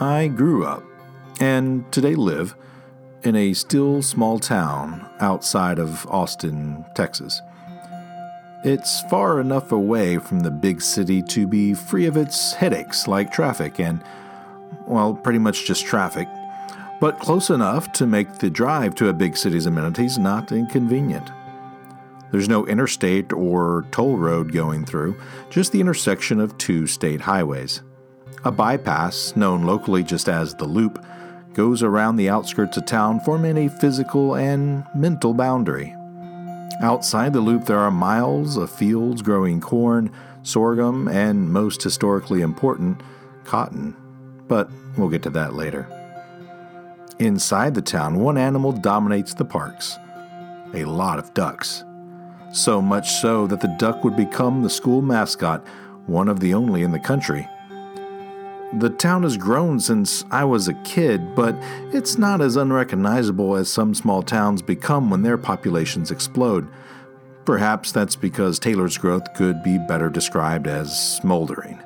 I grew up, and today live, in a still small town outside of Austin, Texas. It's far enough away from the big city to be free of its headaches like traffic and, well, pretty much just traffic, but close enough to make the drive to a big city's amenities not inconvenient. There's no interstate or toll road going through, just the intersection of two state highways. A bypass, known locally just as the Loop, goes around the outskirts of town, forming a physical and mental boundary. Outside the loop, there are miles of fields growing corn, sorghum, and most historically important, cotton. But we'll get to that later. Inside the town, one animal dominates the parks a lot of ducks. So much so that the duck would become the school mascot, one of the only in the country. The town has grown since I was a kid, but it's not as unrecognizable as some small towns become when their populations explode. Perhaps that's because Taylor's growth could be better described as smoldering.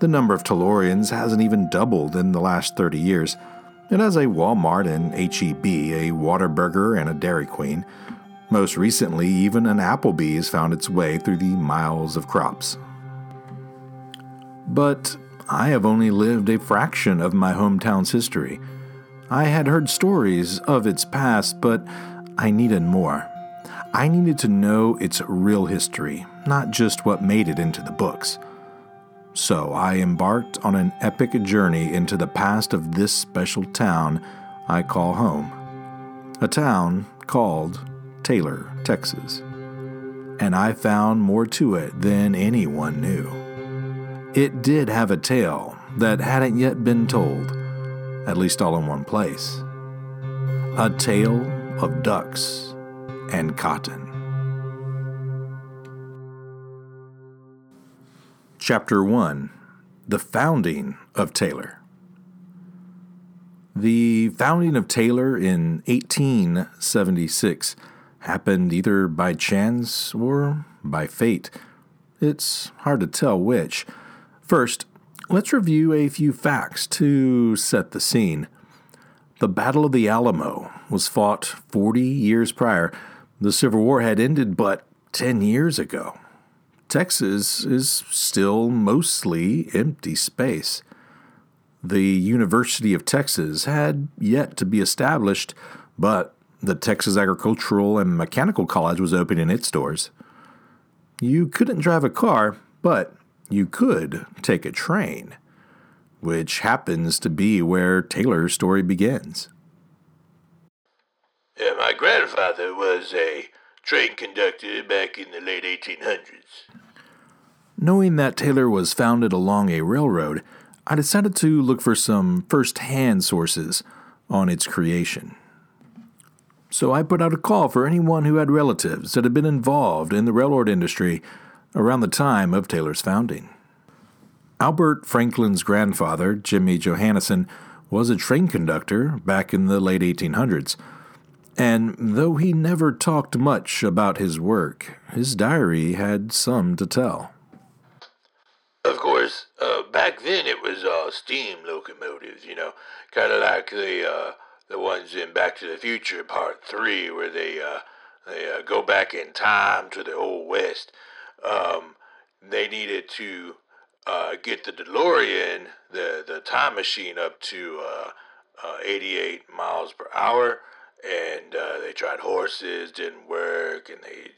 The number of Taylorians hasn't even doubled in the last 30 years. It has a Walmart and HEB, a Whataburger, and a Dairy Queen. Most recently, even an Applebee's found its way through the miles of crops. But I have only lived a fraction of my hometown's history. I had heard stories of its past, but I needed more. I needed to know its real history, not just what made it into the books. So I embarked on an epic journey into the past of this special town I call home. A town called Taylor, Texas. And I found more to it than anyone knew. It did have a tale that hadn't yet been told, at least all in one place. A tale of ducks and cotton. Chapter 1 The Founding of Taylor. The founding of Taylor in 1876 happened either by chance or by fate. It's hard to tell which. First, let's review a few facts to set the scene. The Battle of the Alamo was fought 40 years prior. The Civil War had ended but 10 years ago. Texas is still mostly empty space. The University of Texas had yet to be established, but the Texas Agricultural and Mechanical College was opening its doors. You couldn't drive a car, but you could take a train, which happens to be where Taylor's story begins. Yeah, my grandfather was a train conductor back in the late 1800s. Knowing that Taylor was founded along a railroad, I decided to look for some first hand sources on its creation. So I put out a call for anyone who had relatives that had been involved in the railroad industry around the time of Taylor's founding. Albert Franklin's grandfather, Jimmy Johannesen, was a train conductor back in the late 1800s. And though he never talked much about his work, his diary had some to tell. Of course, uh, back then it was uh, steam locomotives, you know, kind of like the uh, the ones in Back to the Future Part Three, where they uh, they uh, go back in time to the old west um, they needed to uh, get the DeLorean, the the time machine, up to uh, uh, 88 miles per hour, and uh, they tried horses, didn't work, and they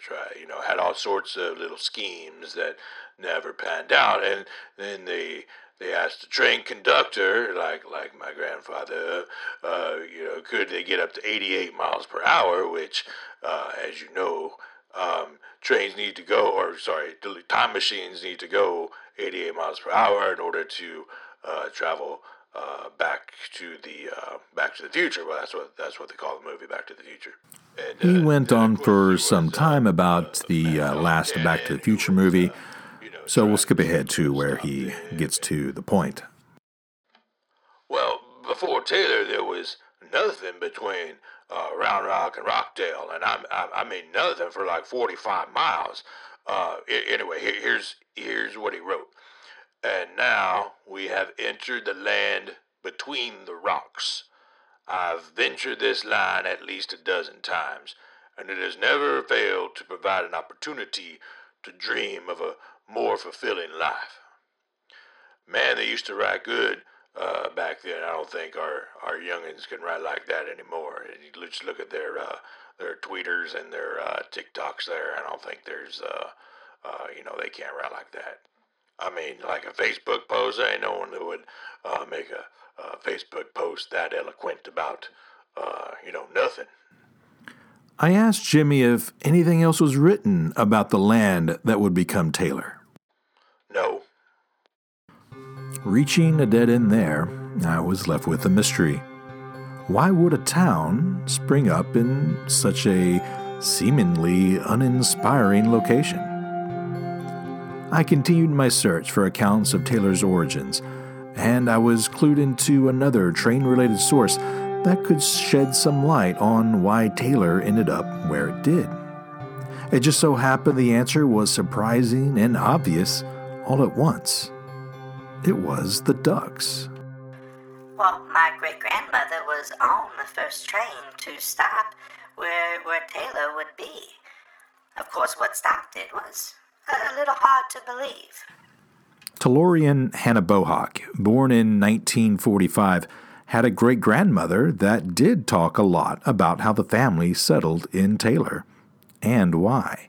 try, you know, had all sorts of little schemes that never panned out, and then they they asked the train conductor, like like my grandfather, uh, you know, could they get up to 88 miles per hour, which, uh, as you know, um, trains need to go, or sorry, time machines need to go 88 miles per hour in order to uh, travel uh, back to the uh, Back to the Future. Well, that's what that's what they call the movie Back to the Future. And, he uh, went on for some uh, time about the uh, last Back to the Future movie, so we'll skip ahead to where he gets to the point. Well, before Taylor, there was nothing between uh, Round Rock and Rockdale, and I, I, I mean nothing for like 45 miles. Uh, anyway, here's here's what he wrote. And now we have entered the land between the rocks. I've ventured this line at least a dozen times, and it has never failed to provide an opportunity to dream of a more fulfilling life. Man, they used to write good uh, back then. I don't think our, our youngins can write like that anymore. You just look at their uh, their tweeters and their uh, TikToks there. I don't think there's uh, uh, you know they can't write like that. I mean, like a Facebook post, I ain't no one who would make a, a, Facebook post that eloquent about you know nothing. I asked Jimmy if anything else was written about the land that would become Taylor. Reaching a dead end there, I was left with a mystery. Why would a town spring up in such a seemingly uninspiring location? I continued my search for accounts of Taylor's origins, and I was clued into another train related source that could shed some light on why Taylor ended up where it did. It just so happened the answer was surprising and obvious all at once. It was the ducks. Well, my great grandmother was on the first train to stop where, where Taylor would be. Of course, what stopped it was a little hard to believe. Taylorian Hannah Bohawk, born in 1945, had a great grandmother that did talk a lot about how the family settled in Taylor and why.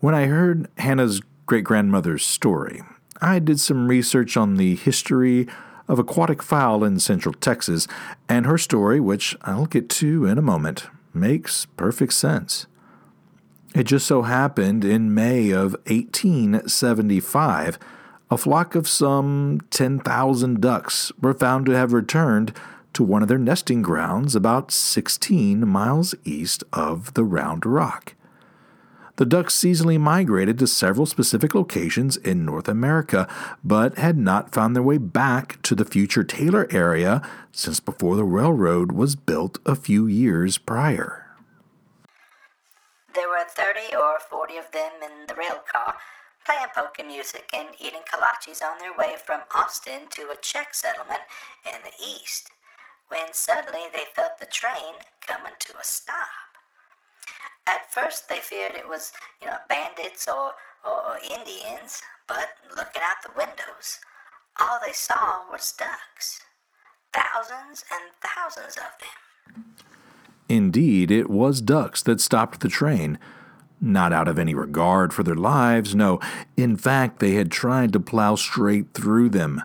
When I heard Hannah's great grandmother's story, I did some research on the history of aquatic fowl in central Texas, and her story, which I'll get to in a moment, makes perfect sense. It just so happened in May of 1875 a flock of some 10,000 ducks were found to have returned to one of their nesting grounds about 16 miles east of the Round Rock. The ducks seasonally migrated to several specific locations in North America, but had not found their way back to the future Taylor area since before the railroad was built a few years prior. There were 30 or 40 of them in the rail car playing polka music and eating kolaches on their way from Austin to a Czech settlement in the east, when suddenly they felt the train coming to a stop. At first, they feared it was, you know, bandits or, or Indians, but looking out the windows, all they saw was ducks. Thousands and thousands of them. Indeed, it was ducks that stopped the train not out of any regard for their lives, no, in fact, they had tried to plow straight through them.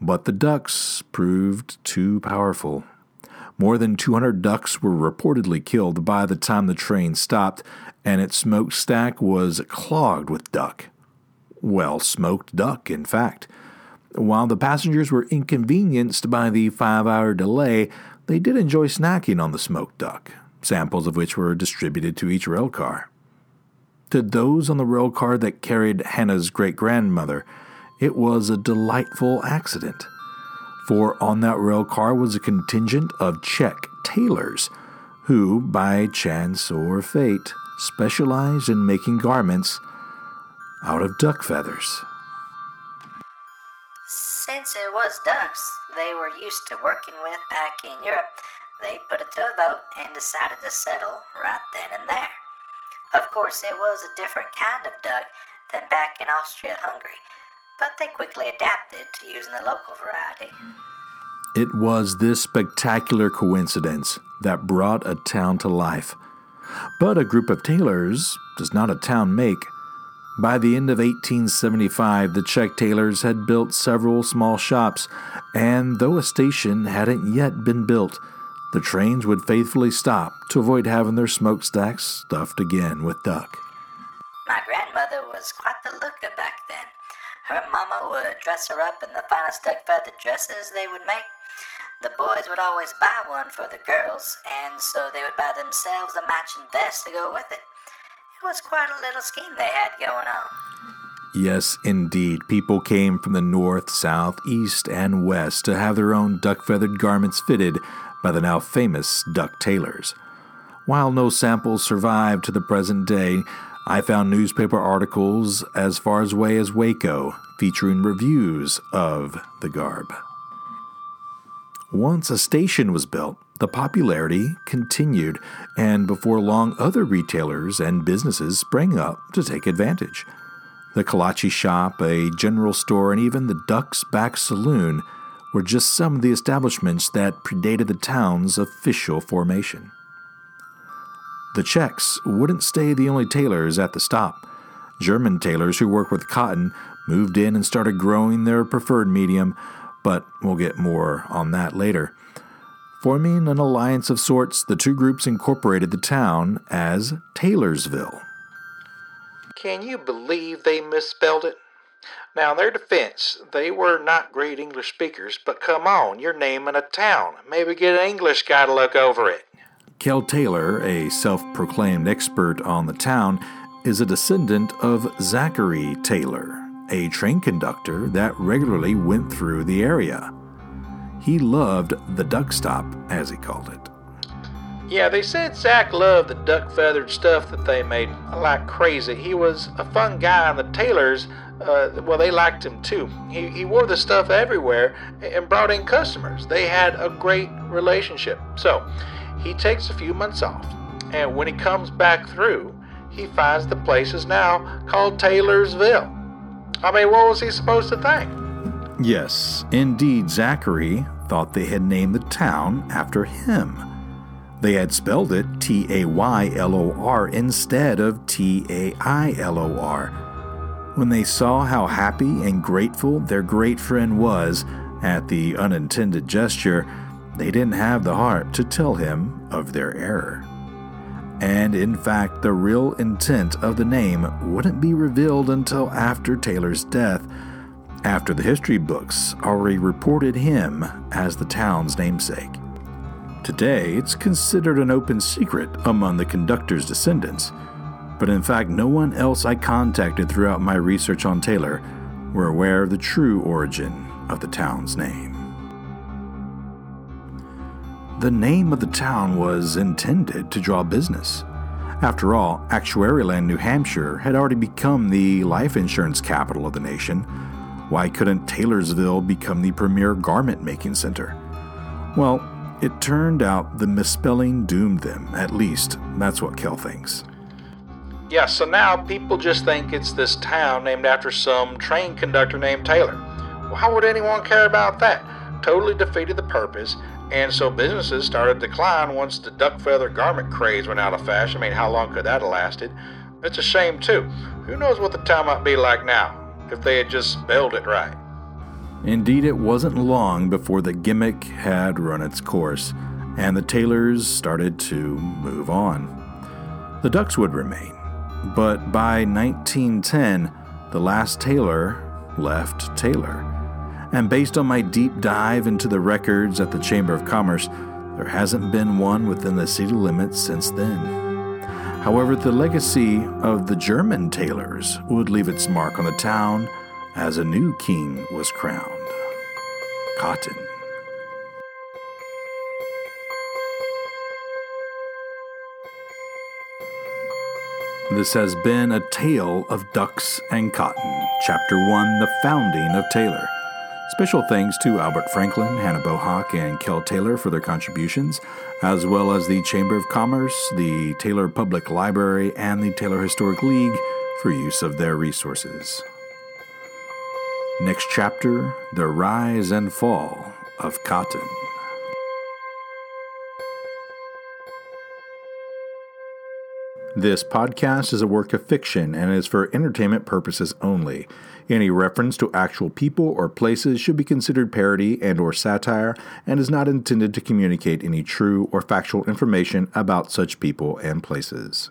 But the ducks proved too powerful. More than 200 ducks were reportedly killed by the time the train stopped, and its smokestack was clogged with duck. Well, smoked duck, in fact. While the passengers were inconvenienced by the five hour delay, they did enjoy snacking on the smoked duck, samples of which were distributed to each rail car. To those on the rail car that carried Hannah's great grandmother, it was a delightful accident. For on that rail car was a contingent of Czech tailors who, by chance or fate, specialized in making garments out of duck feathers. Since it was ducks they were used to working with back in Europe, they put it to a vote and decided to settle right then and there. Of course, it was a different kind of duck than back in Austria Hungary, but they quickly adapted to using the local variety. It was this spectacular coincidence that brought a town to life. But a group of tailors does not a town make. By the end of 1875, the Czech tailors had built several small shops, and though a station hadn't yet been built, the trains would faithfully stop to avoid having their smokestacks stuffed again with duck. My grandmother was quite the looker back then. Her mama would dress her up in the finest duck feather dresses they would make. The boys would always buy one for the girls, and so they would buy themselves a matching vest to go with it. It was quite a little scheme they had going on. Yes, indeed. People came from the north, south, east, and west to have their own duck feathered garments fitted by the now famous duck tailors. While no samples survive to the present day, I found newspaper articles as far away as Waco featuring reviews of the garb. Once a station was built, the popularity continued, and before long, other retailers and businesses sprang up to take advantage. The Kolache shop, a general store, and even the Duck's Back Saloon were just some of the establishments that predated the town's official formation. The Czechs wouldn't stay the only tailors at the stop. German tailors who worked with cotton moved in and started growing their preferred medium, but we'll get more on that later. Forming an alliance of sorts, the two groups incorporated the town as Taylorsville. Can you believe they misspelled it? Now, in their defense, they were not great English speakers, but come on, you're naming a town. Maybe get an English guy to look over it. Kel Taylor, a self proclaimed expert on the town, is a descendant of Zachary Taylor, a train conductor that regularly went through the area. He loved the duck stop, as he called it. Yeah, they said Zach loved the duck feathered stuff that they made like crazy. He was a fun guy, and the Taylors, uh, well, they liked him too. He, he wore the stuff everywhere and brought in customers. They had a great relationship. So, he takes a few months off, and when he comes back through, he finds the place is now called Taylorsville. I mean, what was he supposed to think? Yes, indeed, Zachary thought they had named the town after him. They had spelled it T A Y L O R instead of T A I L O R. When they saw how happy and grateful their great friend was at the unintended gesture, they didn't have the heart to tell him of their error. And in fact, the real intent of the name wouldn't be revealed until after Taylor's death, after the history books already reported him as the town's namesake. Today, it's considered an open secret among the conductor's descendants, but in fact, no one else I contacted throughout my research on Taylor were aware of the true origin of the town's name. The name of the town was intended to draw business. After all, Actuaryland, New Hampshire had already become the life insurance capital of the nation. Why couldn't Taylorsville become the premier garment making center? Well, it turned out the misspelling doomed them, at least, that's what Kel thinks. Yeah, so now people just think it's this town named after some train conductor named Taylor. Why would anyone care about that? Totally defeated the purpose, and so businesses started to decline once the duck feather garment craze went out of fashion. I mean, how long could that have lasted? It's a shame, too. Who knows what the town might be like now if they had just spelled it right? Indeed, it wasn't long before the gimmick had run its course, and the tailors started to move on. The Ducks would remain, but by 1910, the last tailor left Taylor. And based on my deep dive into the records at the Chamber of Commerce, there hasn't been one within the city limits since then. However, the legacy of the German tailors would leave its mark on the town as a new king was crowned Cotton. This has been a tale of ducks and cotton, Chapter 1 The Founding of Taylor. Special thanks to Albert Franklin, Hannah Bohawk, and Kel Taylor for their contributions, as well as the Chamber of Commerce, the Taylor Public Library, and the Taylor Historic League for use of their resources. Next chapter The Rise and Fall of Cotton. This podcast is a work of fiction and is for entertainment purposes only. Any reference to actual people or places should be considered parody and or satire and is not intended to communicate any true or factual information about such people and places.